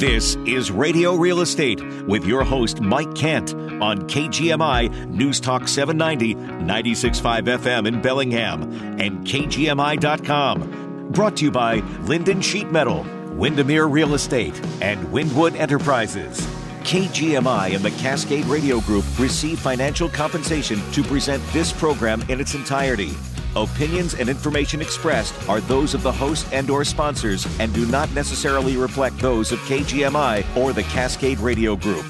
This is Radio Real Estate with your host, Mike Kent, on KGMI News Talk 790, 96.5 FM in Bellingham, and KGMI.com. Brought to you by Lynden Sheet Metal, Windermere Real Estate, and Windwood Enterprises. KGMI and the Cascade Radio Group receive financial compensation to present this program in its entirety. Opinions and information expressed are those of the host and or sponsors and do not necessarily reflect those of KGMI or the Cascade Radio Group.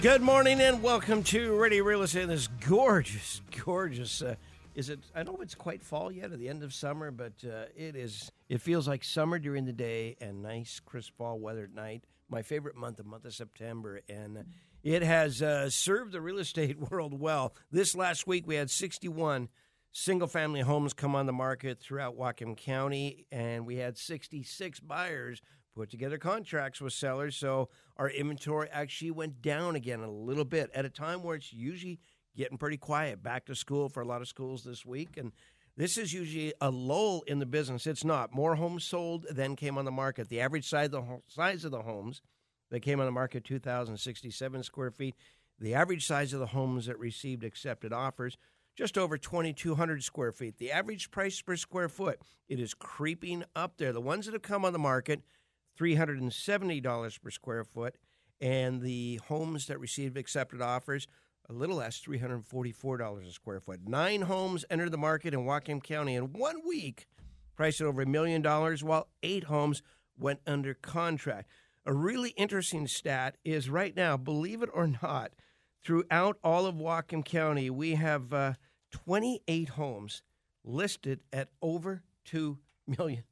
Good morning and welcome to Radio Real Estate. This gorgeous, gorgeous. Uh, is it? I don't know if it's quite fall yet, at the end of summer, but uh, it is. It feels like summer during the day and nice, crisp fall weather at night. My favorite month, the month of September, and it has uh, served the real estate world well. This last week, we had 61 single-family homes come on the market throughout Whatcom County, and we had 66 buyers put together contracts with sellers. So our inventory actually went down again a little bit at a time where it's usually getting pretty quiet. Back to school for a lot of schools this week. And this is usually a lull in the business. It's not. More homes sold than came on the market. The average size of the, size of the homes that came on the market, 2,067 square feet. The average size of the homes that received accepted offers, just over 2,200 square feet. The average price per square foot, it is creeping up there. The ones that have come on the market, $370 per square foot, and the homes that received accepted offers, a little less, $344 a square foot. Nine homes entered the market in Whatcom County in one week, priced at over a million dollars, while eight homes went under contract. A really interesting stat is right now, believe it or not, throughout all of Whatcom County, we have uh, 28 homes listed at over $2 million.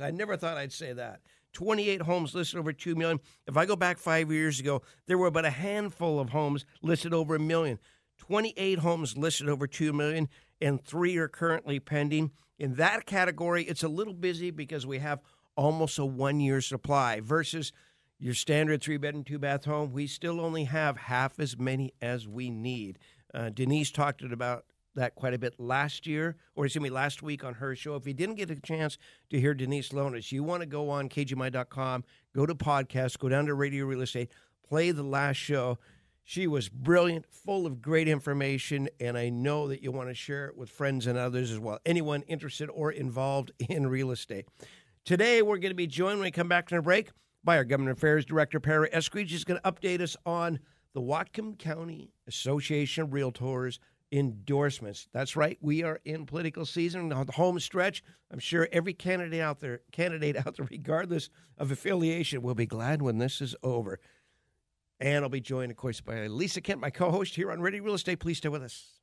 I never thought I'd say that. 28 homes listed over 2 million. If I go back 5 years ago, there were about a handful of homes listed over a million. 28 homes listed over 2 million and 3 are currently pending. In that category, it's a little busy because we have almost a 1-year supply versus your standard 3-bedroom 2-bath home. We still only have half as many as we need. Uh, Denise talked about that quite a bit last year, or excuse me, last week on her show. If you didn't get a chance to hear Denise Lonis, you want to go on kgmi.com, go to podcast, go down to Radio Real Estate, play the last show. She was brilliant, full of great information, and I know that you want to share it with friends and others as well. Anyone interested or involved in real estate. Today, we're going to be joined when we come back from the break by our Government Affairs Director, Perry Eskridge. He's going to update us on the Whatcom County Association of Realtors endorsements. That's right. We are in political season on the home stretch. I'm sure every candidate out there, candidate out there, regardless of affiliation, will be glad when this is over. And I'll be joined, of course, by Lisa Kent, my co-host here on Radio Real Estate. Please stay with us.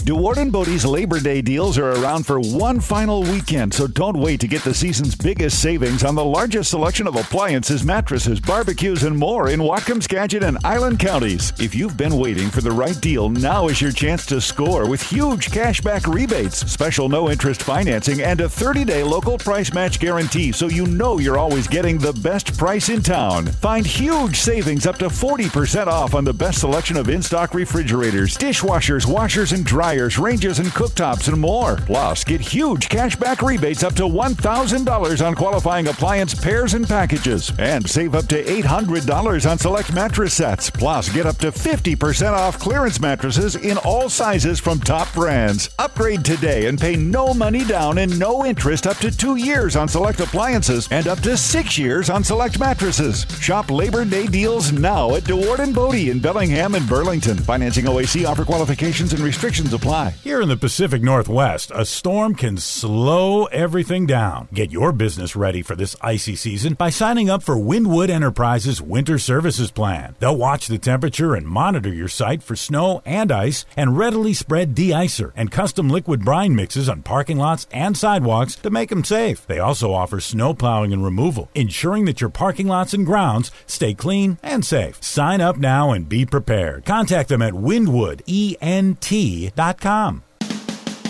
Dewaard and Bode's Labor Day deals are around for one final weekend, so don't wait to get the season's biggest savings on the largest selection of appliances, mattresses, barbecues, and more in Whatcom, Skagit, and Island counties. If you've been waiting for the right deal, now is your chance to score with huge cashback rebates, special no interest financing, and a 30 day local price match guarantee so you know you're always getting the best price in town. Find huge savings up to 40% off on the best selection of in stock refrigerators, dishwashers, washers, and dryers dryers, ranges, and cooktops, and more. Plus, get huge cashback rebates up to $1,000 on qualifying appliance pairs and packages. And save up to $800 on select mattress sets. Plus, get up to 50% off clearance mattresses in all sizes from top brands. Upgrade today and pay no money down and no interest up to two years on select appliances and up to six years on select mattresses. Shop Labor Day deals now at Dewaard and Bode in Bellingham and Burlington. Financing OAC offer qualifications and restrictions. Here in the Pacific Northwest, a storm can slow everything down. Get your business ready for this icy season by signing up for Windwood Enterprises Winter Services Plan. They'll watch the temperature and monitor your site for snow and ice and readily spread de-icer and custom liquid brine mixes on parking lots and sidewalks to make them safe. They also offer snow plowing and removal, ensuring that your parking lots and grounds stay clean and safe. Sign up now and be prepared. Contact them at windwoodent.com.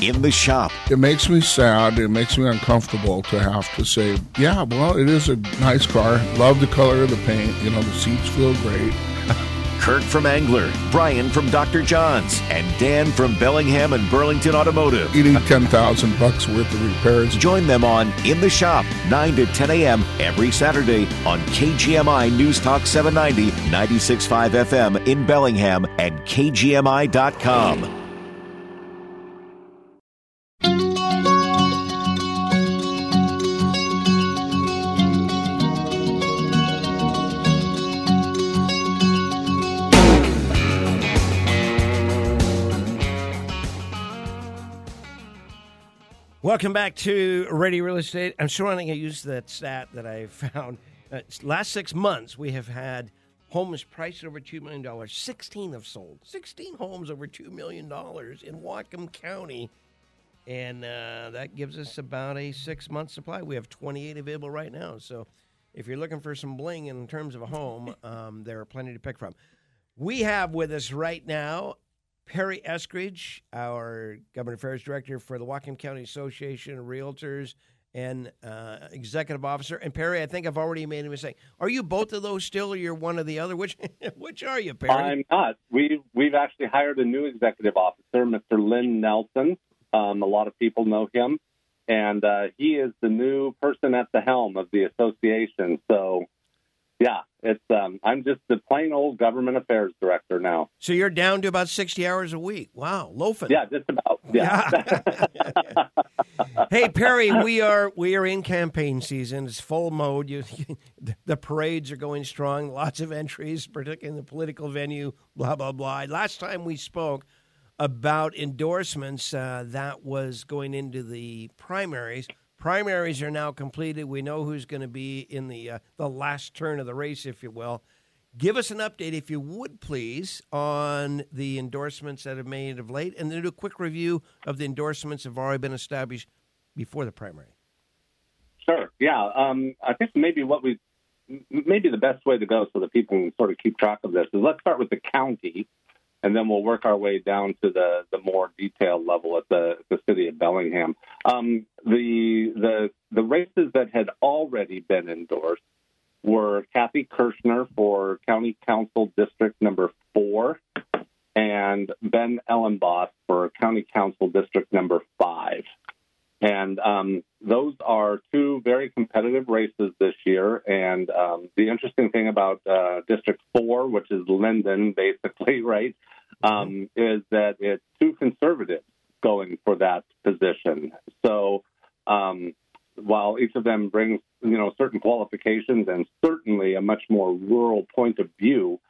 In the shop, It makes me sad. It makes me uncomfortable to have to say, yeah, well, it is a nice car. Love the color of the paint. You know, the seats feel great. Kurt from Angler, Brian from Dr. John's, and Dan from Bellingham and Burlington Automotive. You need 10000 bucks worth of repairs. Join them on In the Shop, 9 to 10 a.m. every Saturday on KGMI News Talk 790, 96.5 FM in Bellingham and KGMI.com. Welcome back to Radio Real Estate. I'm sure I'm going to use that stat that I found. Uh, last six months, we have had homes priced over $2 million. 16 have sold. 16 homes over $2 million in Whatcom County. And uh, that gives us about a six month supply. We have 28 available right now. So if you're looking for some bling in terms of a home, um, there are plenty to pick from. We have with us right now Perry Eskridge, our government affairs director for the Whatcom County Association of Realtors and uh, executive officer. And Perry, I think I've already made a mistake. Are you both of those still, or you're one or the other? Which which are you, Perry? I'm not. We we've actually hired a new executive officer, Mr. Lynn Nelson. Um, a lot of people know him, and uh, he is the new person at the helm of the association. So yeah, it's um, I'm just the plain old government affairs director now. So you're down to about sixty hours a week. Wow, loafing. Yeah, just about. Yeah. yeah. hey Perry, we are we are in campaign season. It's full mode. You, the parades are going strong. Lots of entries, particularly in the political venue. Blah blah blah. Last time we spoke about endorsements, uh, that was going into the primaries. Primaries are now completed. We know who's going to be in the uh, the last turn of the race, if you will. Give us an update, if you would, please, on the endorsements that have made of late, and then do a quick review of the endorsements that have already been established before the primary. Sure. Yeah. Um, I think maybe what we maybe the best way to go so that people can sort of keep track of this is let's start with the county and then we'll work our way down to the, the more detailed level at the, the city of Bellingham. Um, the, the, the races that had already been endorsed were Kathy Kershner for County Council District Number Four and Ben Elenbaas for County Council District Number Five. And um, those are two very competitive races this year. And um, the interesting thing about uh, District 4, which is Lynden, basically, right, um, is that it's two conservatives going for that position. So um, while each of them brings, you know, certain qualifications and certainly a much more rural point of view,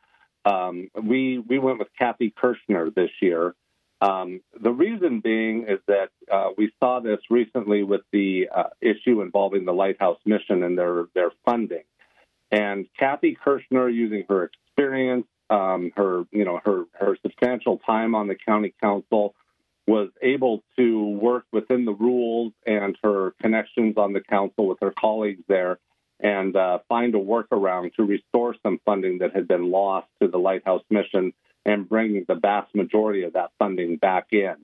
um, we we went with Kathy Kershner this year. Um, the reason being is that uh, we saw this recently with the uh, issue involving the Lighthouse Mission and their their funding, and Kathy Kershner, using her experience, um, her you know her her substantial time on the county council, was able to work within the rules and her connections on the council with her colleagues there, and uh, find a workaround to restore some funding that had been lost to the Lighthouse Mission and bringing the vast majority of that funding back in.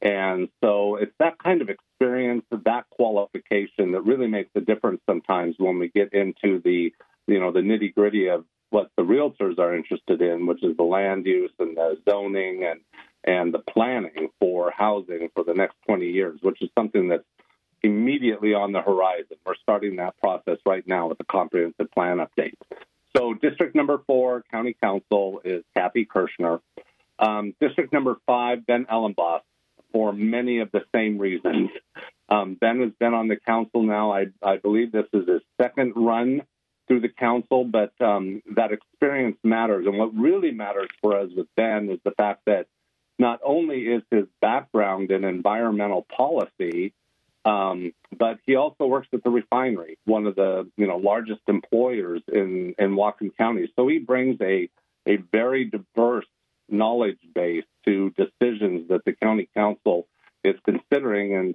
And so it's that kind of experience, that qualification that really makes a difference sometimes when we get into the, you know, the nitty gritty of what the realtors are interested in, which is the land use and the zoning and and the planning for housing for the next 20 years, which is something that's immediately on the horizon. We're starting that process right now with the comprehensive plan update. So, district number four, county council, is Kathy Kershner. Um, district number five, Ben Elenbaas, for many of the same reasons. Um, ben has been on the council now. I, I, believe this is his second run through the council, but um, that experience matters. And what really matters for us with Ben is the fact that not only is his background in environmental policy, um, but he also works at the refinery, one of the you know largest employers in in Whatcom County. So he brings a a very diverse knowledge base to decisions that the county council is considering. And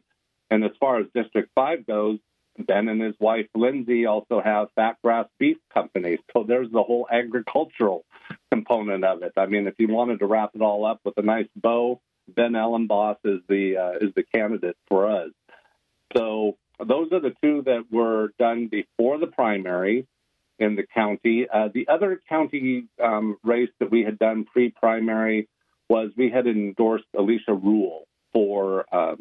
and as far as District Five goes, Ben and his wife Lindsay also have fat grass beef companies. So there's the whole agricultural component of it. I mean, if you wanted to wrap it all up with a nice bow, Ben Elenbaas is the uh, is the candidate for us. So those are the two that were done before the primary. in the county. Uh, the other county um, race that we had done pre primary was we had endorsed Alicia Rule for uh,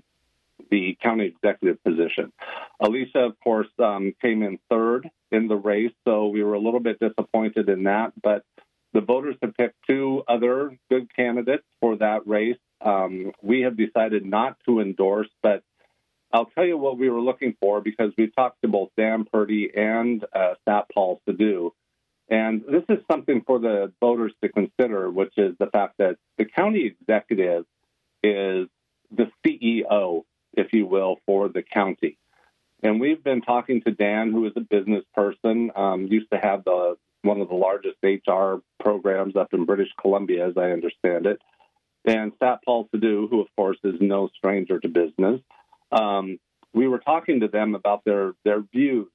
the county executive position. Alicia, of course, um, came in third in the race, so we were a little bit disappointed in that. But the voters have picked two other good candidates for that race. Um, we have decided not to endorse, but I'll tell you what we were looking for because we talked to both Dan Purdy and uh, Paul Sidhu. And this is something for the voters to consider, which is the fact that the county executive is the CEO, if you will, for the county. And we've been talking to Dan, who is a business person, um, used to have the one of the largest HR programs up in British Columbia, as I understand it. And Satpal Sidhu, who of course is no stranger to business. Um, we were talking to them about their their views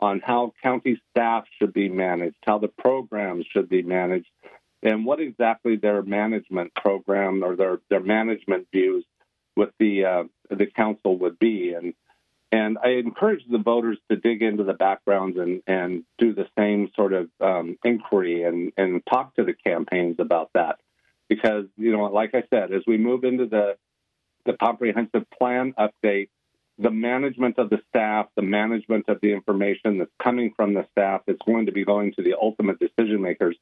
on how county staff should be managed, how the programs should be managed, and what exactly their management program or their, their management views with the uh, the council would be. And and I encourage the voters to dig into the backgrounds and, and do the same sort of um, inquiry and, and talk to the campaigns about that. Because, you know, like I said, as we move into the, the comprehensive plan update, the management of the staff, the management of the information that's coming from the staff that's going to be going to the ultimate decision makers,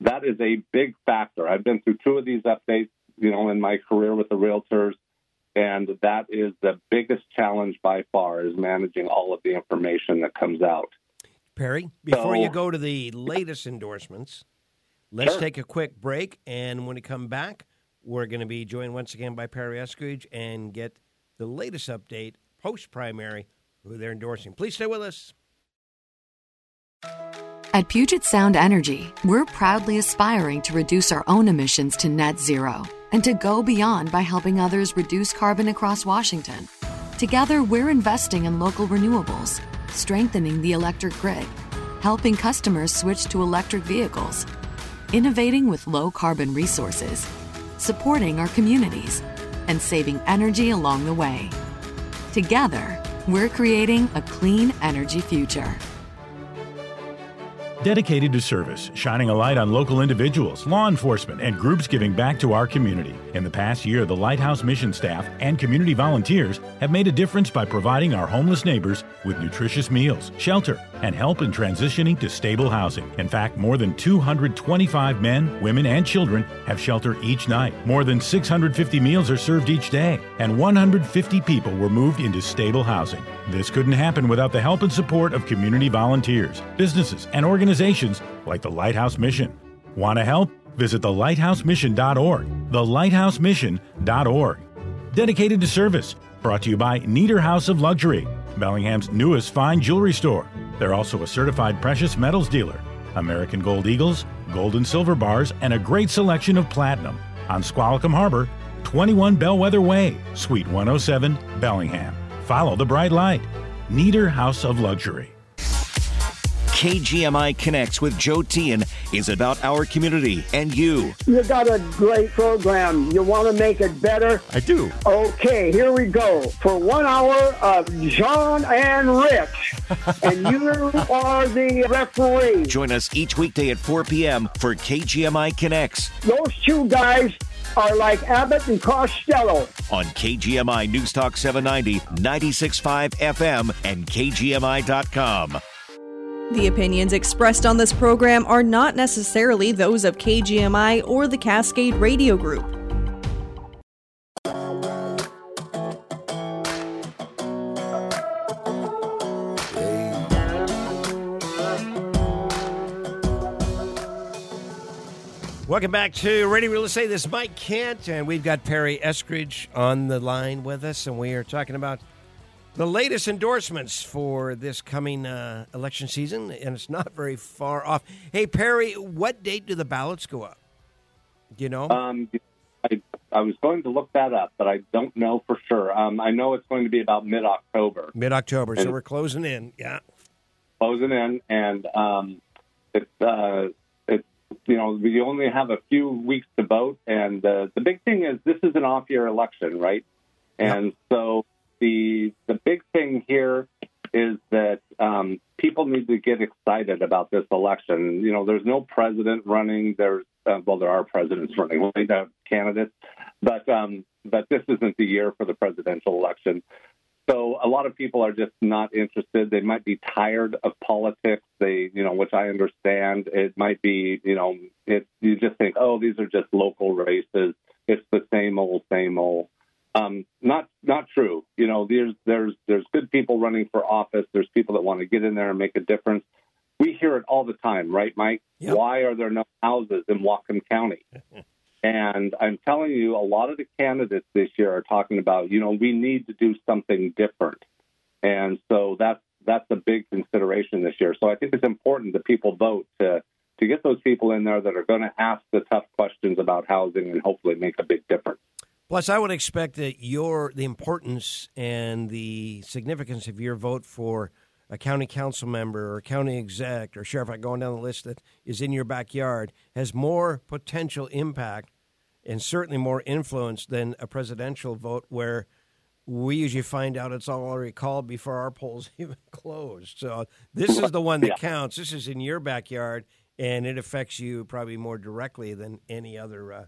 that is a big factor. I've been through two of these updates, you know, in my career with the realtors, and that is the biggest challenge by far is managing all of the information that comes out. Perry, before so, you go to the latest endorsements, let's sure. take a quick break, and when we come back, we're going to be joined once again by Perry Eskridge and get the latest update post primary who they're endorsing. Please stay with us. At Puget Sound Energy, we're proudly aspiring to reduce our own emissions to net zero and to go beyond by helping others reduce carbon across Washington. Together, we're investing in local renewables, strengthening the electric grid, helping customers switch to electric vehicles, innovating with low carbon resources, supporting our communities, and saving energy along the way. Together, we're creating a clean energy future. Dedicated to service, shining a light on local individuals, law enforcement, and groups giving back to our community. In the past year, the Lighthouse mission staff and community volunteers have made a difference by providing our homeless neighbors with nutritious meals, shelter, and help in transitioning to stable housing. In fact, more than 225 men, women, and children have shelter each night. More than 650 meals are served each day, and 150 people were moved into stable housing. This couldn't happen without the help and support of community volunteers, businesses, and organizations like the Lighthouse Mission. Want to help? Visit thelighthousemission.org. Thelighthousemission.org. Dedicated to service. Brought to you by Neater House of Luxury, Bellingham's newest fine jewelry store. They're also a certified precious metals dealer. American Gold Eagles, gold and silver bars, and a great selection of platinum. On Squalicum Harbor, 21 Bellwether Way, Suite 107, Bellingham. Follow the bright light. Neater House of Luxury. KGMI Connects with Joe Tian is about our community and you. You got a great program. You want to make it better? I do. Okay, here we go. For one hour of John and Rich, and you are the referee. Join us each weekday at 4 p.m. for KGMI Connects. Those two guys are like Abbott and Costello. On KGMI News Talk 790, 96.5 FM, and KGMI.com. The opinions expressed on this program are not necessarily those of KGMI or the Cascade Radio Group. Welcome back to Radio Real Estate. This is Mike Kent, and we've got Perry Eskridge on the line with us, and we are talking about the latest endorsements for this coming uh, election season, and it's not very far off. Hey, Perry, what date do the ballots go up? Do you know? Um, I, I was going to look that up, but I don't know for sure. Um, I know it's going to be about mid October. Mid October, so we're closing in. Yeah, closing in, and um, it's. Uh, you know, we only have a few weeks to vote, and uh, the big thing is this is an off-year election, right? And so the the big thing here is that um, people need to get excited about this election. You know, there's no president running. There's uh, well, there are presidents running, have candidates, but um, but this isn't the year for the presidential election. So a lot of people are just not interested. They might be tired of politics. They, you know, which I understand. It might be, you know, it, you just think, oh, these are just local races. It's the same old, same old. Um, not not true. You know, there's there's there's good people running for office. There's people that want to get in there and make a difference. We hear it all the time, right, Mike? Yep. Why are there no houses in Whatcom County? and I'm telling you, a lot of the candidates this year are talking about, you know, we need to do something different, and so that's that's a big consideration this year. So I think it's important that people vote to to get those people in there that are going to ask the tough questions about housing and hopefully make a big difference. Plus, I would expect that your the importance and the significance of your vote for a county council member or county exec or sheriff, going down the list that is in your backyard, has more potential impact and certainly more influence than a presidential vote where we usually find out it's all already called before our polls even closed. So this is the one that counts. This is in your backyard, and it affects you probably more directly than any other uh,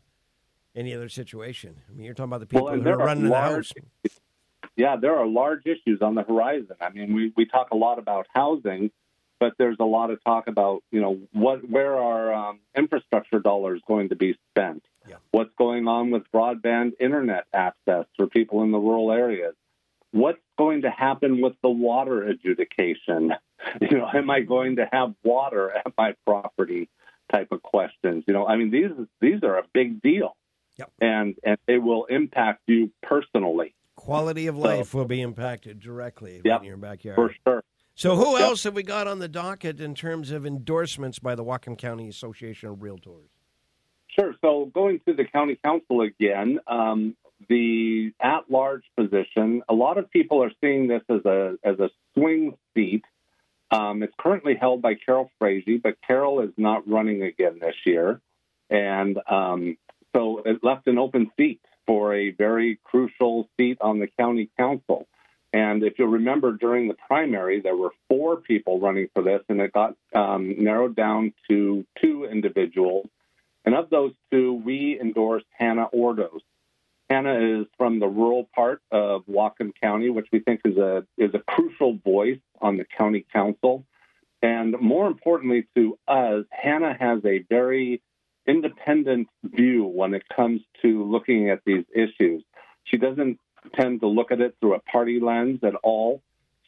any other situation. I mean, you're talking about the people Well, who are there are running the large- house. Yeah, there are large issues on the horizon. I mean, we, we talk a lot about housing, but there's a lot of talk about, you know, what where are um, infrastructure dollars going to be spent? Yeah. What's going on with broadband internet access for people in the rural areas? What's going to happen with the water adjudication? You know, am I going to have water at my property? Type of questions. You know, I mean, these these are a big deal, Yep. and and they will impact you personally Quality of life will be impacted directly Yep, in your backyard. for sure. So, who Yep. else have we got on the docket in terms of endorsements by the Whatcom County Association of Realtors? Sure. So going to the county council again, um, the at-large position. A lot of people are seeing this as a as a swing seat. Um, it's currently held by Carol Frazee, but Carol is not running again this year, and um, so it left an open seat for a very crucial seat on the county council. And if you'll remember, during the primary, there were four people running for this, and it got um, narrowed down to two individuals. And of those two, we endorsed Hannah Ordos. Hannah is from the rural part of Whatcom County, which we think is a is a crucial voice on the county council. And more importantly to us, Hannah has a very independent view when it comes to looking at these issues. She doesn't tend to look at it through a party lens at all.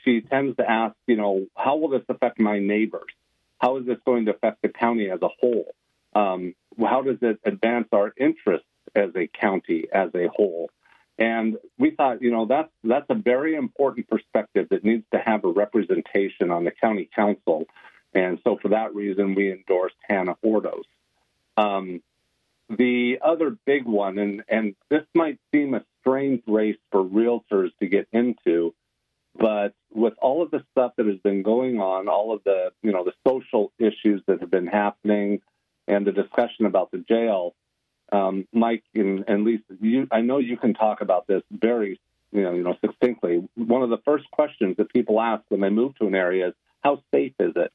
She tends to ask, you know, how will this affect my neighbors? How is this going to affect the county as a whole? Um, how does it advance our interests as a county as a whole? And we thought, you know, that's that's a very important perspective that needs to have a representation on the county council. And so, for that reason, we endorsed Hannah Ordos. Um, the other big one, and, and this might seem a strange race for realtors to get into, but with all of the stuff that has been going on, all of the you know the social issues that have been happening, and the discussion about the jail, um, Mike and, and Lisa, you, I know you can talk about this very you know you know succinctly. One of the first questions that people ask when they move to an area is, "How safe is it?"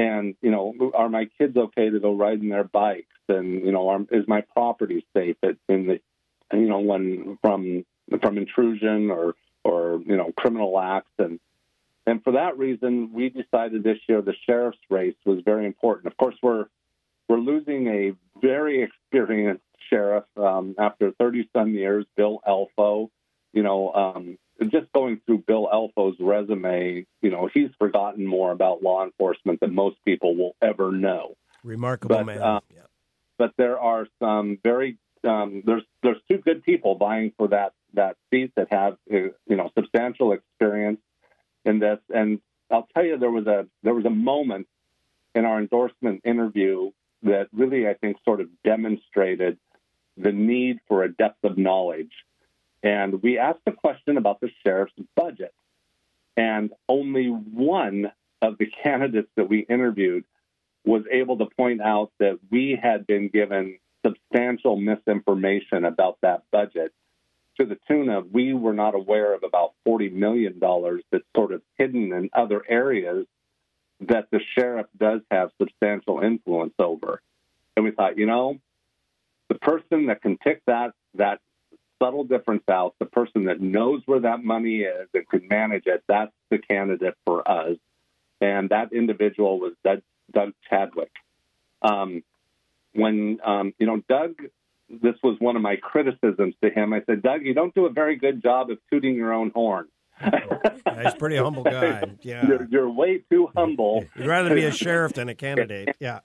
And you know, are my kids okay to go riding their bikes? And you know, are, is my property safe in the you know when from from intrusion or or you know criminal acts and and for that reason we decided this year the sheriff's race was very important. Of course, we're we're losing a very experienced sheriff um, after 30 some years, Bill Elfo. You know, um, just going through Bill Elfo's resume, you know, he's forgotten more about law enforcement than most people will ever know. Remarkable But, man. uh, Yeah. But there are some very um, there's there's two good people vying for that that seat that have uh, you know substantial experience in this. And I'll tell you, there was a there was a moment in our endorsement interview that really I think sort of demonstrated the need for a depth of knowledge. And we asked a question about the sheriff's budget, and only one of the candidates that we interviewed was able to point out that we had been given substantial misinformation about that budget to the tune of we were not aware of about $40 million that's sort of hidden in other areas that the sheriff does have substantial influence over. And we thought, you know, the person that can pick that that subtle difference out, the person that knows where that money is and can manage it, that's the candidate for us. And that individual was Doug, Doug Chadwick. Um, when um, you know Doug, this was one of my criticisms to him. I said, Doug, you don't do a very good job of tooting your own horn. yeah, he's a pretty humble guy. Yeah, you're, you're way too humble. You'd rather be a sheriff than a candidate. Yeah.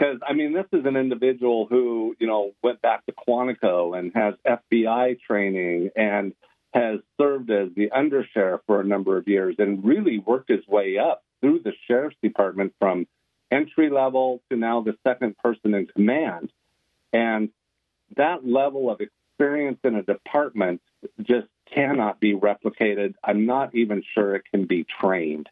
Because I mean, this is an individual who you know went back to Quantico and has FBI training and has served as the undersheriff for a number of years and really worked his way up through the sheriff's department from entry level to now the second person in command. And that level of experience in a department just cannot be replicated. I'm not even sure it can be trained.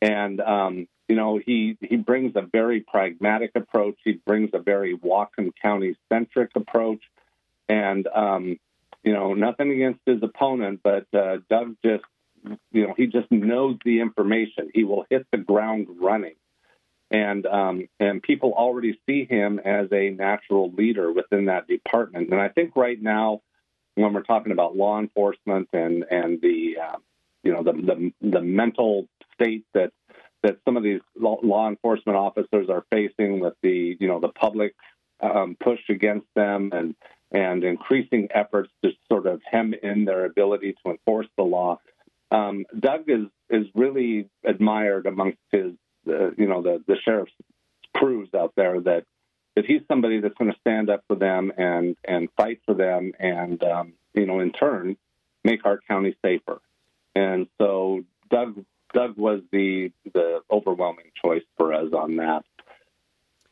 And um, you know, he he brings a very pragmatic approach. He brings a very Whatcom County centric approach, and um, you know, nothing against his opponent, but uh, Doug just, you know, he just knows the information. He will hit the ground running, and um, and people already see him as a natural leader within that department. And I think right now, when we're talking about law enforcement and and the uh, you know the, the the mental state that that some of these law enforcement officers are facing with the you know the public um, push against them and and increasing efforts to sort of hem in their ability to enforce the law. Um, Doug is is really admired amongst his uh, you know the the sheriff's crews out there that that he's somebody that's going to stand up for them and and fight for them and um, you know in turn make our county safer. And so Doug Doug was the the overwhelming choice for us on that.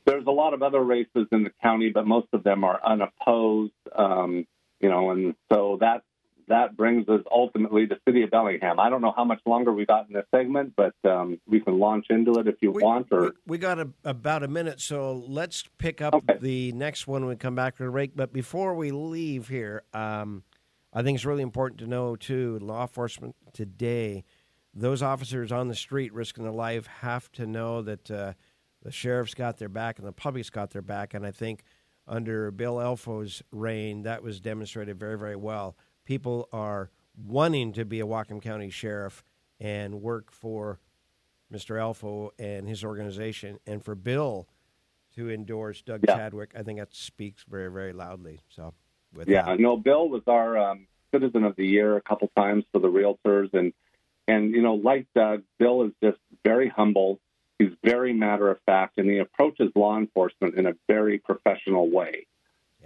There's a lot of other races in the county, but most of them are unopposed. Um, you know, and so that that brings us ultimately to the City of Bellingham. I don't know how much longer we got in this segment, but um, we can launch into it if you we, want. Or we, we got a, about a minute, so let's pick up okay. the next one when we come back to the break. But before we leave here, um, I think it's really important to know too. Law enforcement today those officers on the street risking their life have to know that uh, the sheriff's got their back and the public's got their back. And I think under Bill Elfo's reign, that was demonstrated very, very well. People are wanting to be a Whatcom County sheriff and work for Mr. Elfo and his organization, and for Bill to endorse Doug yeah. Chadwick, I think that speaks very, very loudly. So, yeah, that. no, Bill was our um, Citizen of the Year a couple times for the Realtors, and and, you know, like Doug, Bill is just very humble. He's very matter of fact, and he approaches law enforcement in a very professional way.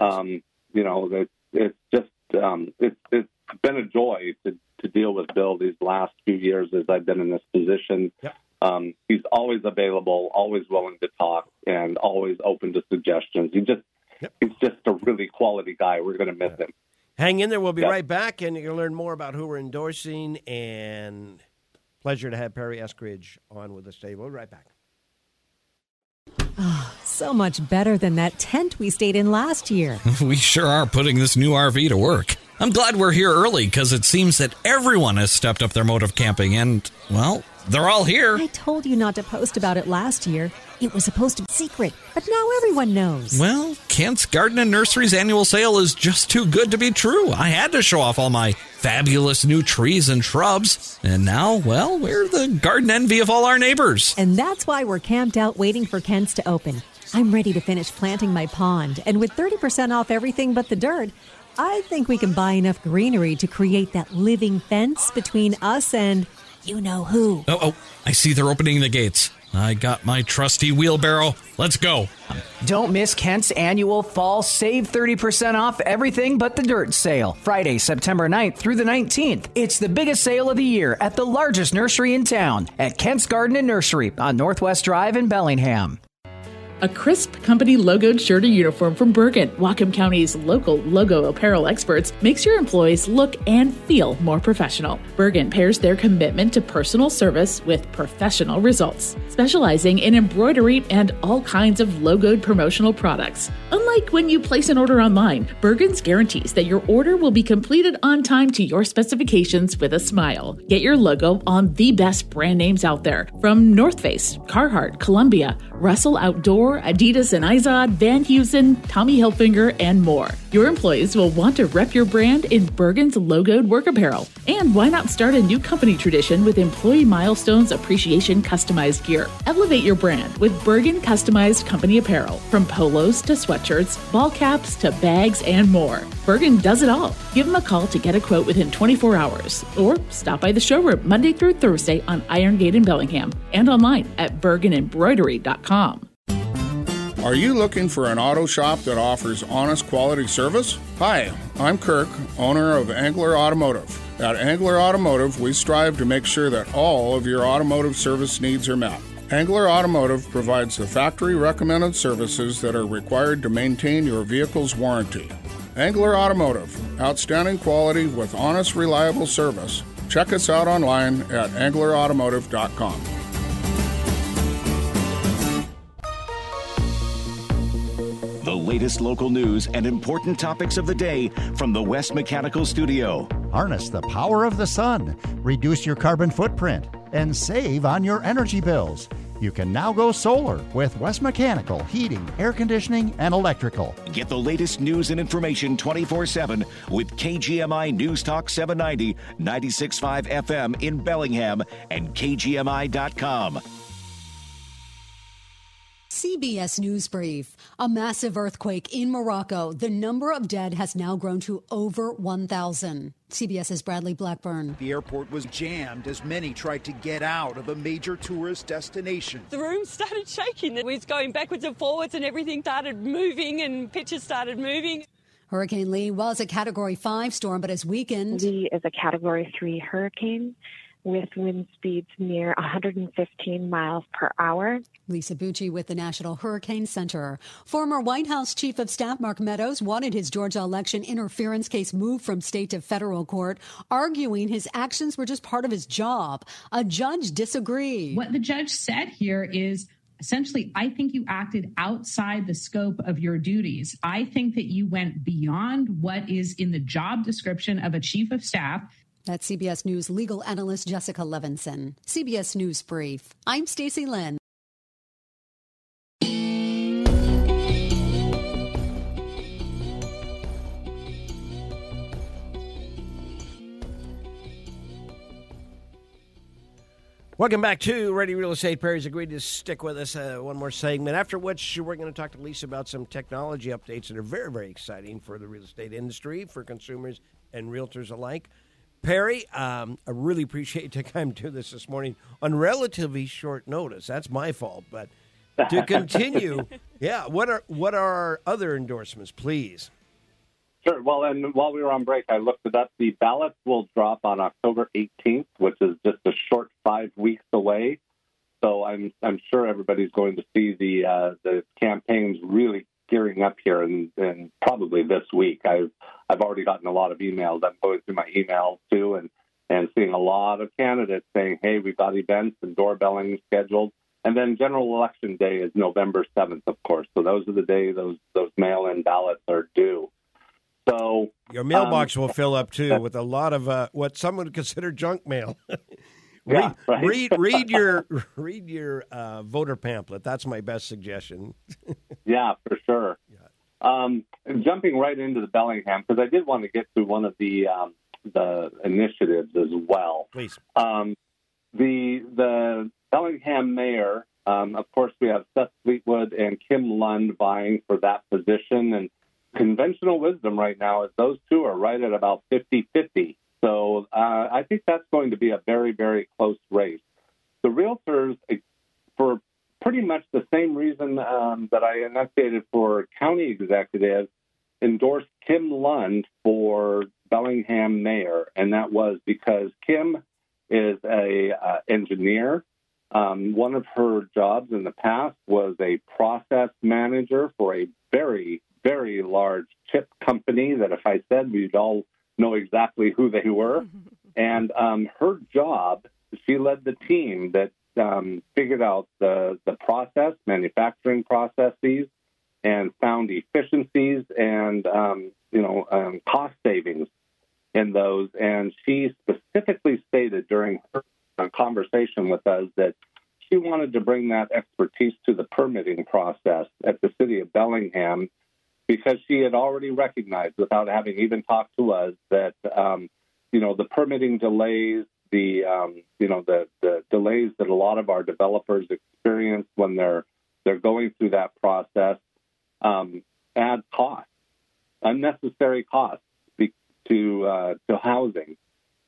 Um, you know, it's, it's just um, it's, it's been a joy to, to deal with Bill these last few years as I've been in this position. Yep. Um, he's always available, always willing to talk, and always open to suggestions. He just yep. he's just a really quality guy. We're going to miss him. Hang in there. We'll be yep. right back, and you'll learn more about who we're endorsing. And pleasure to have Perry Eskridge on with us today. We'll be right back. Oh, so much better than that tent we stayed in last year. we sure are putting this new RV to work. I'm glad we're here early because it seems that everyone has stepped up their mode of camping, and, well, they're all here. I told you not to post about it last year. It was supposed to be secret, but now everyone knows. Well, Kent's Garden and Nursery's annual sale is just too good to be true. I had to show off all my fabulous new trees and shrubs. And now, well, we're the garden envy of all our neighbors. And that's why we're camped out waiting for Kent's to open. I'm ready to finish planting my pond, and with 30% off everything but the dirt, I think we can buy enough greenery to create that living fence between us and you know who. Oh, oh, I see they're opening the gates. I got my trusty wheelbarrow. Let's go. Don't miss Kent's annual fall save 30% off everything but the dirt sale. Friday, September 9th through the 19th. It's the biggest sale of the year at the largest nursery in town at Kent's Garden and Nursery on Northwest Drive in Bellingham. A crisp company logoed shirt or uniform from Bergen, Whatcom County's local logo apparel experts, makes your employees look and feel more professional. Bergen pairs their commitment to personal service with professional results, specializing in embroidery and all kinds of logoed promotional products. Unlike when you place an order online, Bergen's guarantees that your order will be completed on time to your specifications with a smile. Get your logo on the best brand names out there from North Face, Carhartt, Columbia, Russell Outdoor, Adidas and Izod, Van Heusen, Tommy Hilfiger, and more. Your employees will want to rep your brand in Bergen's logoed work apparel. And why not start a new company tradition with Employee Milestones Appreciation Customized Gear? Elevate your brand with Bergen Customized Company Apparel, from polos to sweatshirts, ball caps to bags, and more. Bergen does it all. Give them a call to get a quote within 24 hours, or stop by the showroom Monday through Thursday on Iron Gate in Bellingham and online at bergenembroidery.com. Are you looking for an auto shop that offers honest quality service? Hi, I'm Kirk, owner of Angler Automotive. At Angler Automotive, we strive to make sure that all of your automotive service needs are met. Angler Automotive provides the factory recommended services that are required to maintain your vehicle's warranty. Angler Automotive, outstanding quality with honest, reliable service. Check us out online at anglerautomotive.com. latest local news and important topics of the day from the West Mechanical Studio. Harness the power of the sun, reduce your carbon footprint, and save on your energy bills. You can now go solar with West Mechanical Heating, Air Conditioning, and Electrical. Get the latest news and information 24 7 with KGMI News Talk 790, 96.5 FM in Bellingham and KGMI.com. CBS News Brief. A massive earthquake in Morocco. The number of dead has now grown to over 1,000. CBS's Bradley Blackburn. The airport was jammed as many tried to get out of a major tourist destination. The room started shaking. It was going backwards and forwards, and everything started moving, and pictures started moving. Hurricane Lee was a Category 5 storm, but has weakened. Lee is a Category 3 hurricane with wind speeds near 115 miles per hour. Lisa Bucci with the National Hurricane Center. Former White House Chief of Staff Mark Meadows wanted his Georgia election interference case moved from state to federal court, arguing his actions were just part of his job. A judge disagreed. What the judge said here is essentially, I think you acted outside the scope of your duties. I think that you went beyond what is in the job description of a chief of staff. That's CBS News legal analyst Jessica Levinson. CBS News Brief. I'm Stacy Lynn. Welcome back to Radio Real Estate. Perry's agreed to stick with us uh, one more segment, after which we're going to talk to Lisa about some technology updates that are very, very exciting for the real estate industry, for consumers and realtors alike. Perry, um, I really appreciate you taking time to do this this morning on relatively short notice. That's my fault, but to continue, yeah. What are what are our other endorsements, please? Sure. Well, and while we were on break, I looked it up. The ballots will drop on October 18th, which is just a short five weeks away. So I'm I'm sure everybody's going to see the uh, the campaigns really gearing up here, and, and probably this week. I've I've already gotten a lot of emails. I'm going through my emails too, and and seeing a lot of candidates saying, "Hey, we've got events and doorbelling scheduled." And then general election day is November 7th, of course. So those are the days those those mail-in ballots are due. So your mailbox um, will fill up too with a lot of uh, what some would consider junk mail. read, yeah, right. read, read your read your uh, voter pamphlet. That's my best suggestion. yeah, for sure. Yeah. Um, jumping right into the Bellingham because I did want to get to one of the um, the initiatives as well. Please. Um, the the Bellingham mayor, um, of course, we have Seth Fleetwood and Kim Lund vying for that position, and conventional wisdom right now is those two are right at about 50-50. So uh, I think that's going to be a very very close race. The realtors, for pretty much the same reason um, that I enunciated for county executives, endorsed Kim Lund for Bellingham mayor, and that was because Kim is a uh, engineer. Um, one of her jobs in the past was a process manager for a very, very large chip company that if I said, we'd all know exactly who they were. and um, her job, she led the team that um, figured out the, the process, manufacturing processes, and found efficiencies and um, you know um, cost savings in those. And she specifically stated during her conversation with us that she wanted to bring that expertise to the permitting process at the city of Bellingham because she had already recognized, without having even talked to us, that um, you know the permitting delays, the um, you know the, the delays that a lot of our developers experience when they're they're going through that process um, add costs, unnecessary costs to uh, to housing.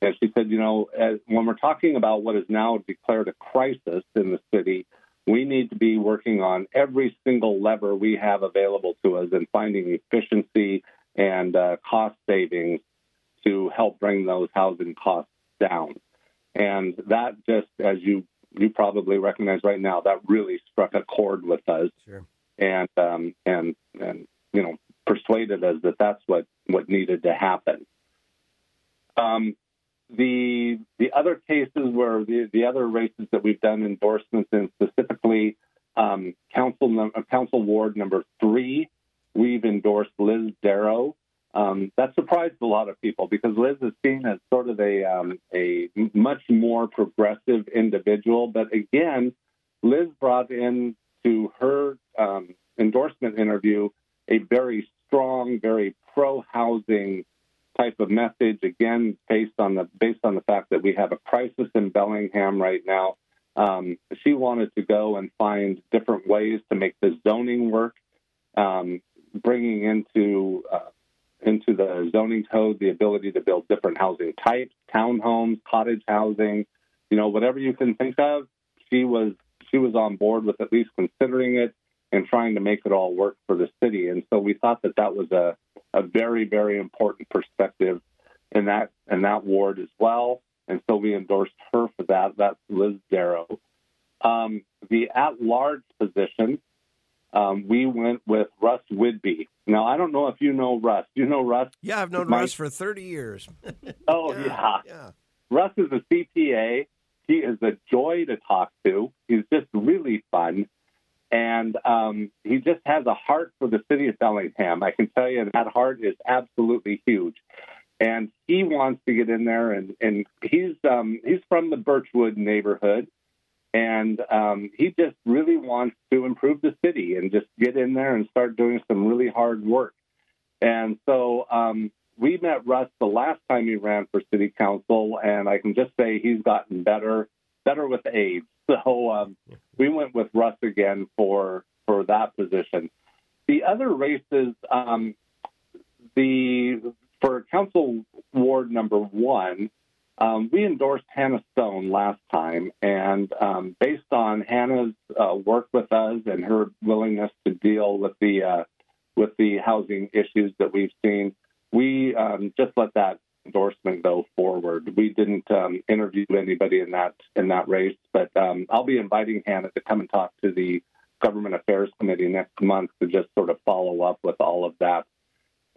And she said, you know, as, when we're talking about what is now declared a crisis in the city, we need to be working on every single lever we have available to us and finding efficiency and uh, cost savings to help bring those housing costs down. And that just, as you you probably recognize right now, that really struck a chord with us, sure. and um, and and you know persuaded us that that's what what needed to happen. Um, the the other cases were the, the other races that we've done endorsements in, specifically um, council uh, council ward number three. We've endorsed Liz Darrow. Um, that surprised a lot of people because Liz is seen as sort of a um, a much more progressive individual. But again, Liz brought in to her um, endorsement interview a very strong, very pro housing type of message. Again, based on the based on the fact that we have a crisis in Bellingham right now. Um, she wanted to go and find different ways to make the zoning work, um, bringing into uh, into the zoning code the ability to build different housing types, townhomes, cottage housing, you know, whatever you can think of. She was she was on board with at least considering it and trying to make it all work for the city. And so we thought that that was a, a very, very important perspective in that in that ward as well. And so we endorsed her for that. That's Liz Darrow. Um, the at-large position, um, we went with Russ Whidbee. Now I don't know if you know Russ. Do you know Russ? Yeah, I've known My- Russ for 30 years. Oh yeah. Russ is a CPA. He is a joy to talk to. He's just really fun. And um, he just has a heart for the city of Bellingham. I can tell you that heart is absolutely huge. And he wants to get in there, and, and he's um, he's from the Birchwood neighborhood, and um, he just really wants to improve the city and just get in there and start doing some really hard work. And so um, we met Russ the last time he ran for city council, and I can just say he's gotten better, better with age. So um, we went with Russ again for for that position. The other races, um, the for council ward number one, um, we endorsed Hannah Stone last time, and um, based on Hannah's uh, work with us and her willingness to deal with the uh, with the housing issues that we've seen, we um, just let that endorsement go forward. We didn't um, interview anybody in that in that race, but um, I'll be inviting Hannah to come and talk to the Government Affairs Committee next month to just sort of follow up with all of that.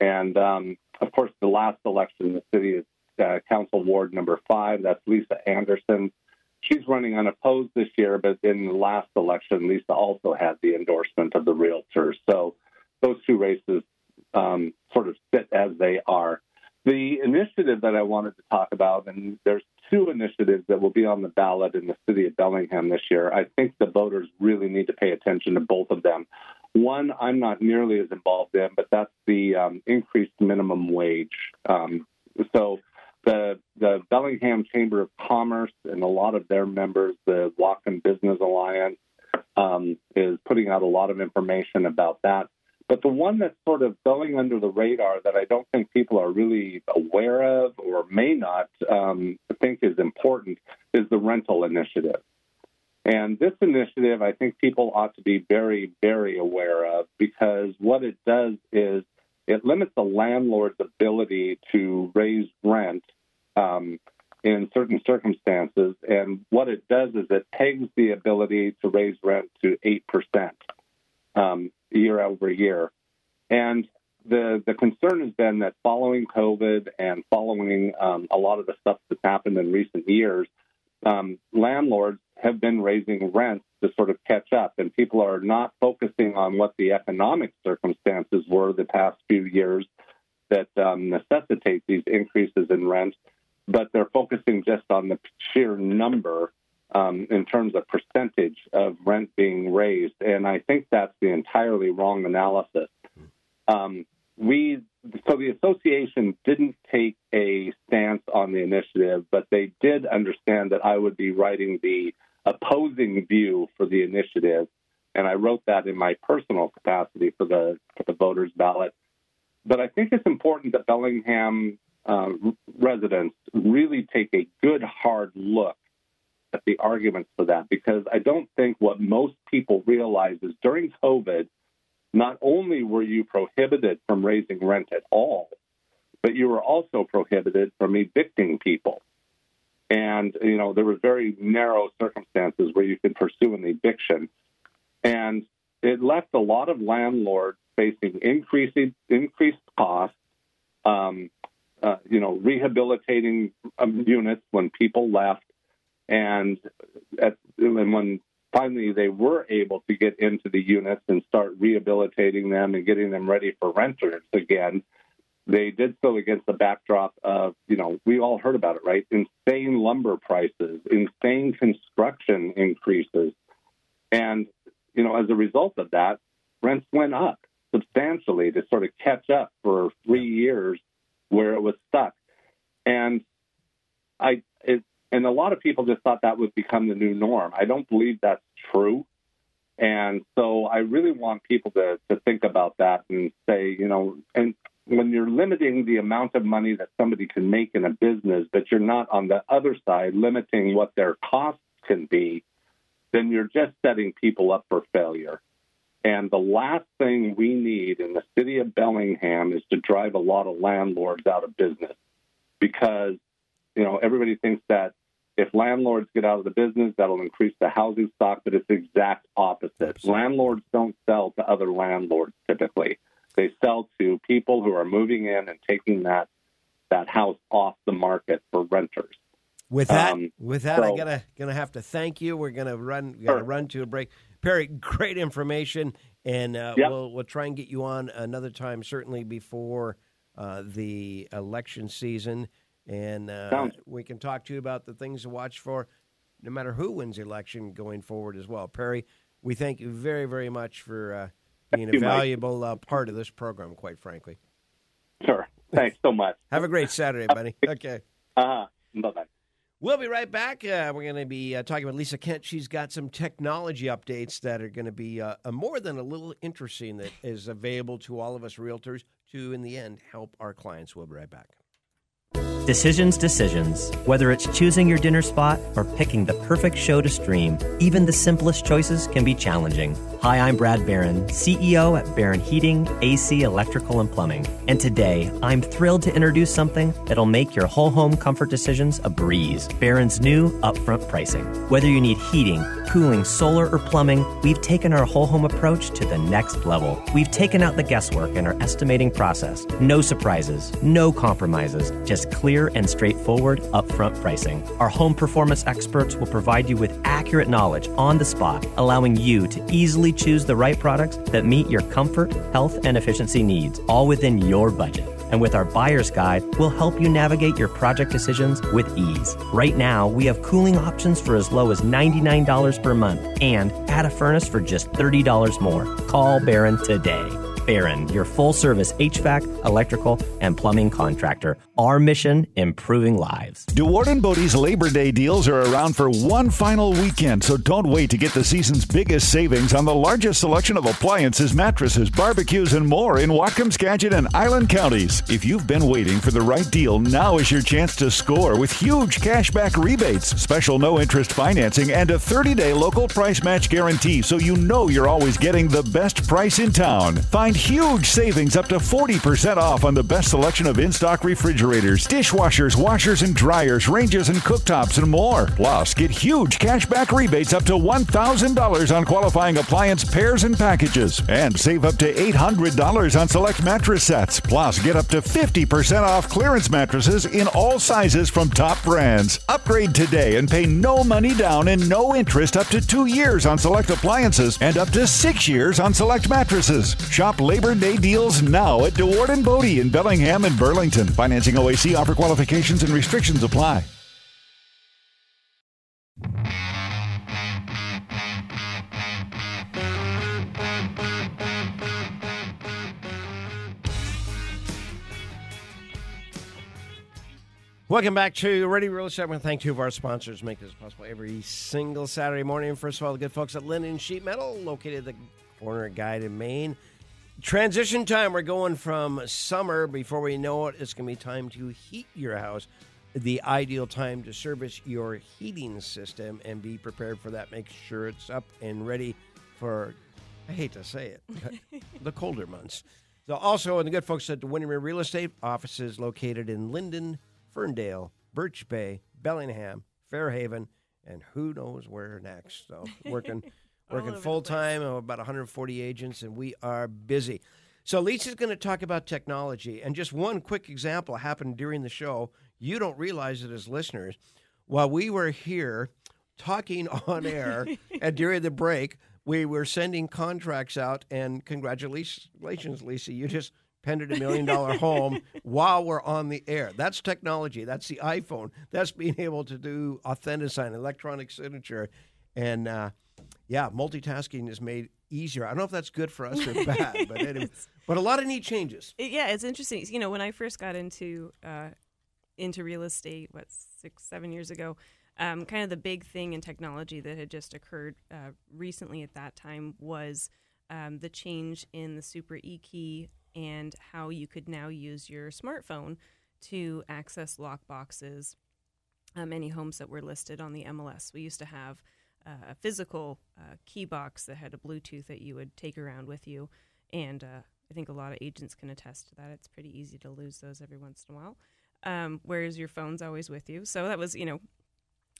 And um, of course, the last election the city is uh, Council Ward number five. That's Lisa Anderson. She's running unopposed this year, but in the last election, Lisa also had the endorsement of the realtors. So those two races um, sort of sit as they are. The initiative that I wanted to talk about, and there's two initiatives that will be on the ballot in the city of Bellingham this year. I think the voters really need to pay attention to both of them. One, I'm not nearly as involved in, but that's the um, increased minimum wage. Um, so the the Bellingham Chamber of Commerce and a lot of their members, the Whatcom Business Alliance, um, is putting out a lot of information about that. But the one that's sort of going under the radar that I don't think people are really aware of or may not um, think is important is the rental initiative. And this initiative, I think people ought to be very, very aware of because what it does is it limits the landlord's ability to raise rent um, in certain circumstances. And what it does is it pegs the ability to raise rent to 8% um, year over year. And the, the concern has been that following COVID and following um, a lot of the stuff that's happened in recent years, um, landlords have been raising rents to sort of catch up, and people are not focusing on what the economic circumstances were the past few years that um, necessitate these increases in rent, but they're focusing just on the sheer number um, in terms of percentage of rent being raised. And I think that's the entirely wrong analysis. Um, we so the association didn't take a stance on the initiative, but they did understand that I would be writing the opposing view for the initiative, and I wrote that in my personal capacity for the for the voters ballot. But I think it's important that Bellingham uh, residents really take a good hard look at the arguments for that because I don't think what most people realize is during COVID, not only were you prohibited from raising rent at all, but you were also prohibited from evicting people. And, you know, there were very narrow circumstances where you could pursue an eviction. And it left a lot of landlords facing increasing increased costs, um, uh, you know, rehabilitating um, units when people left, and at, and when finally they were able to get into the units and start rehabilitating them and getting them ready for renters again. They did so against the backdrop of, you know, we all heard about it, right? Insane lumber prices, insane construction increases. And, you know, as a result of that, rents went up substantially to sort of catch up for three years where it was stuck. And I, it, and a lot of people just thought that would become the new norm. I don't believe that's true. And so I really want people to, to think about that and say, you know, and when you're limiting the amount of money that somebody can make in a business, but you're not on the other side limiting what their costs can be, then you're just setting people up for failure. And the last thing we need in the city of Bellingham is to drive a lot of landlords out of business because, you know, everybody thinks that if landlords get out of the business, that'll increase the housing stock, but it's the exact opposite. Landlords don't sell to other landlords typically. They sell to people who are moving in and taking that that house off the market for renters. With that, um, with that, so, I'm gonna gonna have to thank you. We're gonna run gotta sure. run to a break. Perry, great information, and uh, yep. we'll we'll try and get you on another time, certainly before uh, the election season, and uh, we can talk to you about the things to watch for, no matter who wins the election going forward as well. Perry, we thank you very very much for uh, being a valuable uh, part of this program. Quite frankly. Sure. Thanks so much. Have a great Saturday, buddy. Okay. Uh huh. Bye bye. We'll be right back. Uh, we're going to be uh, talking about Lisa Kent. She's got some technology updates that are going to be uh, more than a little interesting that is available to all of us realtors to, in the end, help our clients. We'll be right back. Decisions, decisions. Whether it's choosing your dinner spot or picking the perfect show to stream, even the simplest choices can be challenging. Hi, I'm Brad Barron, CEO at Barron Heating, AC, Electrical, and Plumbing. And today, I'm thrilled to introduce something that'll make your whole home comfort decisions a breeze Barron's new upfront pricing. Whether you need heating, cooling, solar, or plumbing, we've taken our whole home approach to the next level. We've taken out the guesswork in our estimating process. No surprises, no compromises, just clear and straightforward upfront pricing. Our home performance experts will provide you with accurate knowledge on the spot, allowing you to easily choose the right products that meet your comfort, health, and efficiency needs, all within your budget. And with our buyer's guide, we'll help you navigate your project decisions with ease. Right now, we have cooling options for as low as $99 per month and add a furnace for just $30 more. Call Barron today. Barron, your full service HVAC, electrical, and plumbing contractor. Our mission, improving lives. DeWarden Bodie's Labor Day deals are around for one final weekend, so don't wait to get the season's biggest savings on the largest selection of appliances, mattresses, barbecues, and more in Whatcom, Skagit, and Island counties. If you've been waiting for the right deal, now is your chance to score with huge cashback rebates, special no interest financing, and a 30 day local price match guarantee so you know you're always getting the best price in town. Find Find huge savings up to 40% off on the best selection of in stock refrigerators, dishwashers, washers and dryers, ranges and cooktops, and more. Plus, get huge cashback rebates up to $1,000 on qualifying appliance pairs and packages. And save up to $800 on select mattress sets. Plus, get up to 50% off clearance mattresses in all sizes from top brands. Upgrade today and pay no money down and no interest up to two years on select appliances and up to six years on select mattresses. Shop Labor Day deals now at Dewaard and Bode in Bellingham and Burlington. Financing OAC offer qualifications and restrictions apply. Welcome back to Radio Real Estate. I want to thank two of our sponsors make this possible every single Saturday morning. First of all, the good folks at Lynden Sheet Metal, located at the corner of Guide in Main. Transition time. We're going from summer. Before we know it, it's going to be time to heat your house. The ideal time to service your heating system and be prepared for that. Make sure it's up and ready for, I hate to say it, the colder months. So, also, and the good folks at the Windermere Real Estate offices located in Lynden, Ferndale, Birch Bay, Bellingham, Fairhaven, and who knows where next. So working working full time, about 140 agents, and we are busy. So Lisa's going to talk about technology, and just one quick example happened during the show. You don't realize it as listeners. While we were here talking on air, and during the break, we were sending contracts out. And congratulations, Lisa, you just penned a million dollar home while we're on the air. That's technology. That's the iPhone. That's being able to do authenticate, electronic signature, and uh, yeah, multitasking is made easier. I don't know if that's good for us or bad, but anyway, but a lot of neat changes. Yeah, it's interesting. You know, when I first got into uh, into real estate, what six, seven years ago, um, kind of the big thing in technology that had just occurred uh, recently at that time was um, the change in the Super E key and how you could now use your smartphone to access lock boxes. Um, any homes that were listed on the MLS. We used to have uh, a physical uh, key box that had a Bluetooth that you would take around with you, and uh, I think a lot of agents can attest to that. It's pretty easy to lose those every once in a while, um, whereas your phone's always with you. So that was, you know,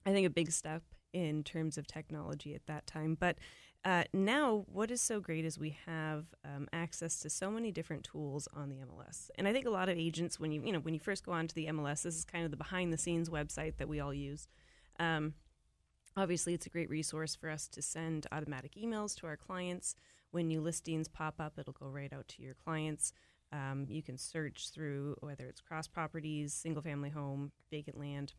I think a big step in terms of technology at that time. But uh, now, what is so great is we have um, access to so many different tools on the MLS, and I think a lot of agents, when you you know when you first go onto the MLS, this is kind of the behind the scenes website that we all use. Um, obviously, it's a great resource for us to send automatic emails to our clients. When new listings pop up, it'll go right out to your clients. Um, you can search through whether it's cross properties, single family home, vacant land,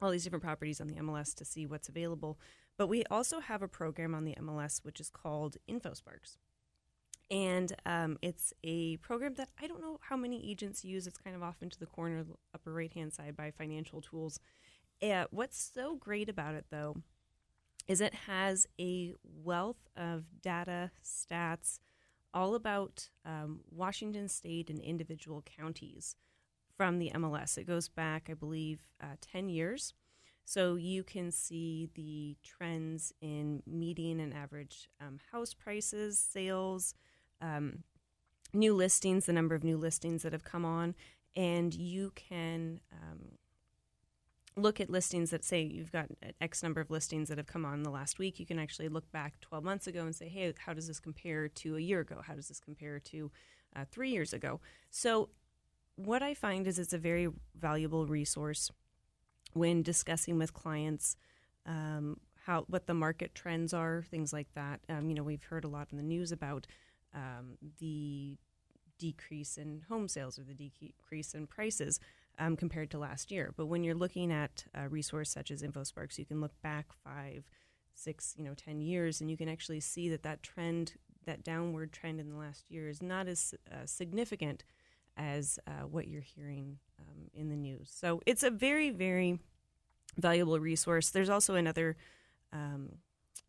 all these different properties on the MLS to see what's available. But we also have a program on the MLS which is called InfoSparks. And um, it's a program that I don't know how many agents use. It's kind of off into the corner, upper right hand side by financial tools. Uh, what's so great about it, though, is it has a wealth of data, stats, all about um, Washington State and individual counties from the MLS. It goes back, I believe, uh, 10 years. So you can see the trends in median and average um, house prices, sales, um, new listings, the number of new listings that have come on, and you can um, look at listings that say you've got X number of listings that have come on the last week. You can actually look back 12 months ago and say, hey, how does this compare to a year ago? How does this compare to uh, three years ago? So what I find is it's a very valuable resource when discussing with clients um, how what the market trends are, things like that. Um, you know, we've heard a lot in the news about um, the decrease in home sales or the decrease in prices um, compared to last year. But when you're looking at a resource such as InfoSparks, you can look back five, six, you know, ten years, and you can actually see that that trend, that downward trend in the last year, is not as uh, significant as uh, what you're hearing um, in the news. So it's a very, very valuable resource. There's also another um,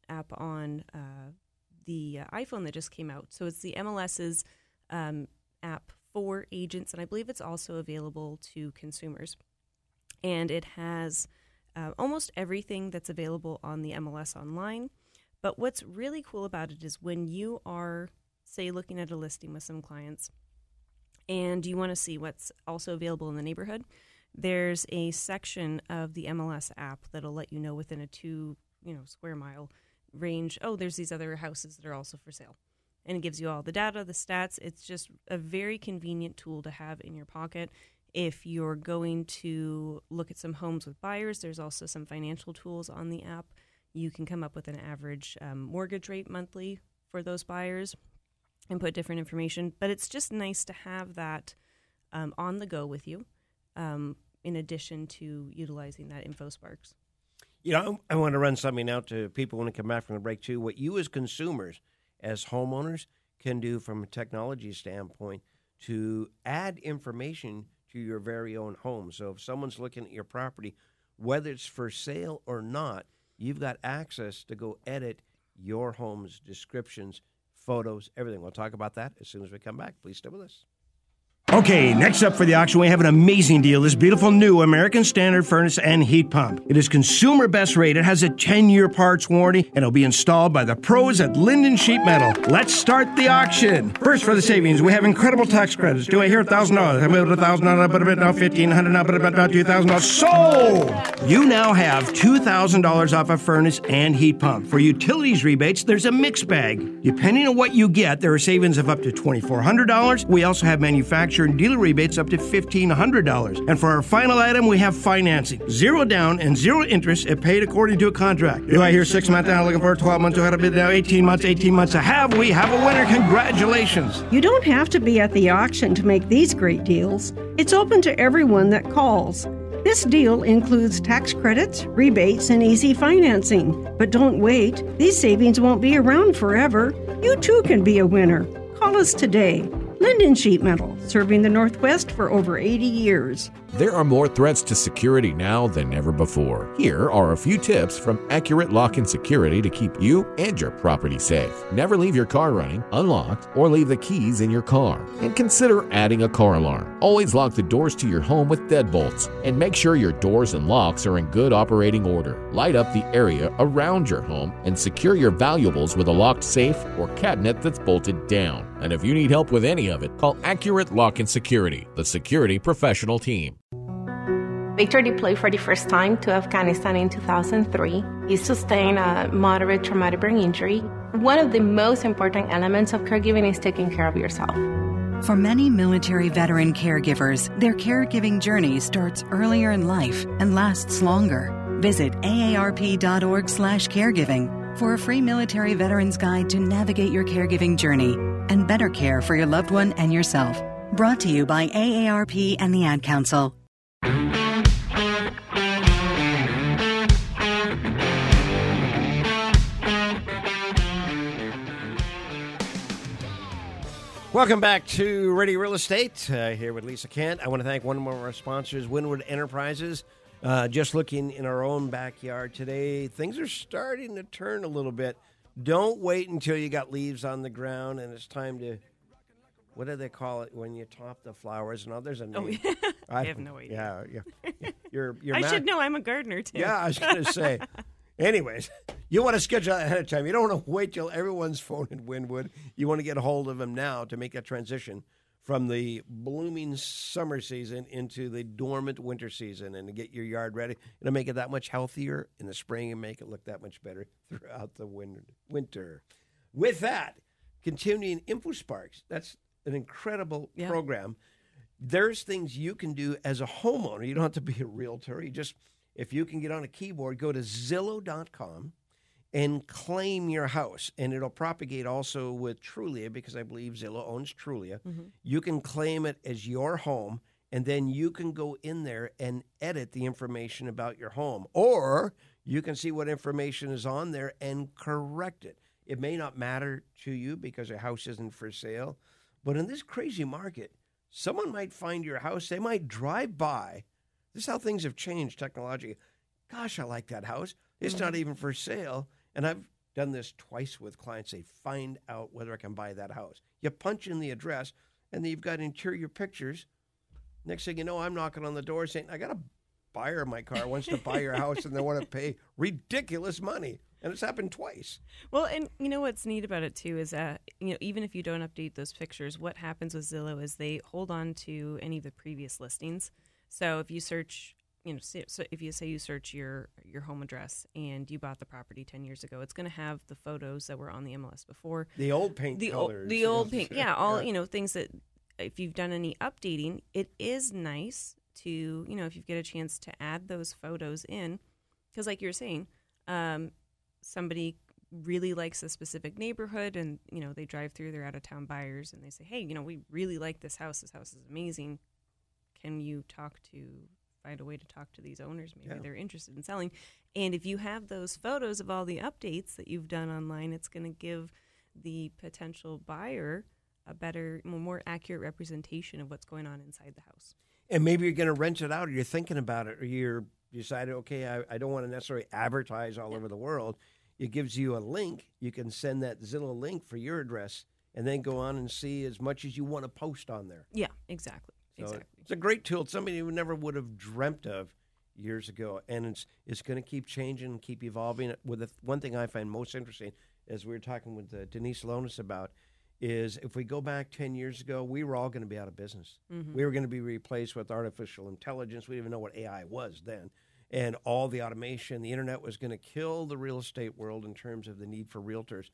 app on uh, the uh, iPhone that just came out. So it's the MLS's um, app for agents, and I believe it's also available to consumers. And it has uh, almost everything that's available on the MLS online. But what's really cool about it is when you are say looking at a listing with some clients, and you want to see what's also available in the neighborhood, there's a section of the MLS app that'll let you know within a two you know square mile range. Oh, there's these other houses that are also for sale, and it gives you all the data, the stats. It's just a very convenient tool to have in your pocket. If you're going to look at some homes with buyers, there's also some financial tools on the app. You can come up with an average um, mortgage rate monthly for those buyers and put different information. But it's just nice to have that um, on the go with you, um, in addition to utilizing that InfoSparks. You know, I want to run something out to people when we come back from the break too. What you as consumers, as homeowners, can do from a technology standpoint to add information to your very own home. So if someone's looking at your property, whether it's for sale or not, you've got access to go edit your home's descriptions, photos, everything. We'll talk about that as soon as we come back. Please stay with us. Okay, next up for the auction, we have an amazing deal. This beautiful new American Standard furnace and heat pump. It is consumer best rated, It has a 10 year parts warranty, and it'll be installed by the pros at Lynden Sheet Metal. Let's start the auction. First, for the savings, we have incredible tax credits. Do I hear $1,000? I'm able to $1,000, but a bit now, $1,500 now, but about $2,000. Sold! You now have $2,000 off a furnace and heat pump. For utilities rebates, there's a mixed bag. Depending on what you get, there are savings of up to $2,400. We also have manufacturer and dealer rebates up to $1,500. And for our final item, we have financing. Zero down and zero interest if paid according to a contract. Do I hear six months down looking for 12 months? Do I have now 18 months, 18 months to have? We have a winner. Congratulations. You don't have to be at the auction to make these great deals. It's open to everyone that calls. This deal includes tax credits, rebates, and easy financing. But don't wait, these savings won't be around forever. You too can be a winner. Call us today. Lynden Sheet Metal, serving the Northwest for over 80 years. There are more threats to security now than ever before. Here are a few tips from Accurate Lock and Security to keep you and your property safe. Never leave your car running, unlocked, or leave the keys in your car. And consider adding a car alarm. Always lock the doors to your home with deadbolts. And make sure your doors and locks are in good operating order. Light up the area around your home and secure your valuables with a locked safe or cabinet that's bolted down. And if you need help with any of it, call Accurate Lock and Security, the security professional team. Victor deployed for the first time to Afghanistan in 2003. He sustained a moderate traumatic brain injury. One of the most important elements of caregiving is taking care of yourself. For many military veteran caregivers, their caregiving journey starts earlier in life and lasts longer. Visit aarp.org/caregiving for a free military veterans guide to navigate your caregiving journey and better care for your loved one and yourself. Brought to you by AARP and the Ad Council. Welcome back to Radio Real Estate. Uh, here with Lisa Kent. I want to thank one of our sponsors, Winwood Enterprises. Uh, just looking in our own backyard today, things are starting to turn a little bit. Don't wait until you got leaves on the ground and it's time to. What do they call it when you top the flowers? No, there's a name. Oh, yeah. I have no idea. Yeah, yeah. You're, you're I ma- should know. I'm a gardener too. Yeah, I was going to say. Anyways, you want to schedule ahead of time. You don't want to wait till everyone's phone in Winwood. You want to get a hold of them now to make that transition from the blooming summer season into the dormant winter season and to get your yard ready. It'll make it that much healthier in the spring and make it look that much better throughout the winter. winter. With that, continuing InfoSparks, that's an incredible Yeah. program. There's things you can do as a homeowner. You don't have to be a realtor. You just, if you can get on a keyboard, go to Zillow.com and claim your house. And it'll propagate also with Trulia because I believe Zillow owns Trulia. Mhm. You can claim it as your home, and then you can go in there and edit the information about your home. Or you can see what information is on there and correct it. It may not matter to you because your house isn't for sale, but in this crazy market, someone might find your house, they might drive by. This is how things have changed technology. Gosh, I like that house. It's not mm-hmm. even for sale. And I've done this twice with clients. They find out whether I can buy that house. You punch in the address, and then you've got interior pictures. Next thing you know, I'm knocking on the door saying, I got a buyer of my car wants to buy your house and they want to pay ridiculous money. And it's happened twice. Well, and you know what's neat about it too is that you know even if you don't update those pictures, what happens with Zillow is they hold on to any of the previous listings. So if you search, you know, so if you say you search your your home address and you bought the property ten years ago, it's going to have the photos that were on the MLS before, The old paint the old, the old paint, yeah, all Yeah. you know things that if you've done any updating, it is nice to you know if you get a chance to add those photos in. Because like you were saying, um, somebody really likes a specific neighborhood and you know they drive through they're out of town buyers and they say hey you know we really like this house. This house is amazing can you talk to find a way to talk to these owners? Maybe Yeah. they're interested in selling. And if you have those photos of all the updates that you've done online it's going to give the potential buyer a better more- accurate representation of what's going on inside the house. And maybe you're going to rent it out or you're thinking about it or you're you decided okay I, I don't want to necessarily advertise all over the world. It gives you a link. You can send that zillow link for your address and then go on and see as much as you want to post on there. Yeah exactly so exactly. it's a great tool. It's something you never would have dreamt of years ago. And it's it's going to keep changing and keep evolving. With the one thing i find most interesting as we were talking with uh, denise lonis about is if we go back 10 years ago we were all going to be out of business. Mhm. we were going to be replaced with artificial intelligence. We didn't even know what ai was then. And all the automation the internet was going to kill the real estate world in terms of the need for realtors.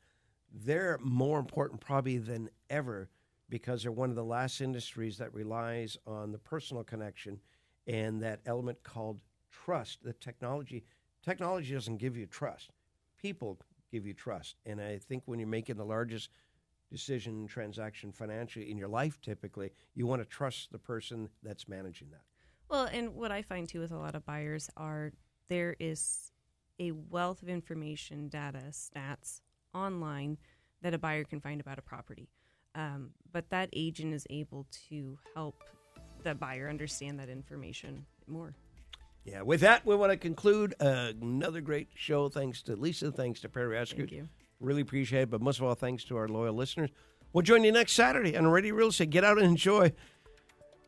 They're more important probably than ever because they're one of the last industries that relies on the personal connection and that element called trust. The technology technology doesn't give you trust. People give you trust. And I think when you're making the largest decision transaction financially in your life typically, you want to trust the person that's managing that. Well, and what I find too with a lot of buyers are there is a wealth of information, data, stats online that a buyer can find about a property. Um, but that agent is able to help the buyer understand that information more. Yeah, with that, we want to conclude uh, another great show. Thanks to Lisa. Thanks to Perry Escott. Thank you. Really appreciate it. But most of all, thanks to our loyal listeners. We'll join you next Saturday on Radio Real Estate. Get out and enjoy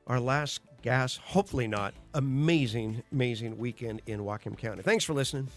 our last gas, hopefully not, amazing, amazing weekend in Whatcom County. Thanks for listening.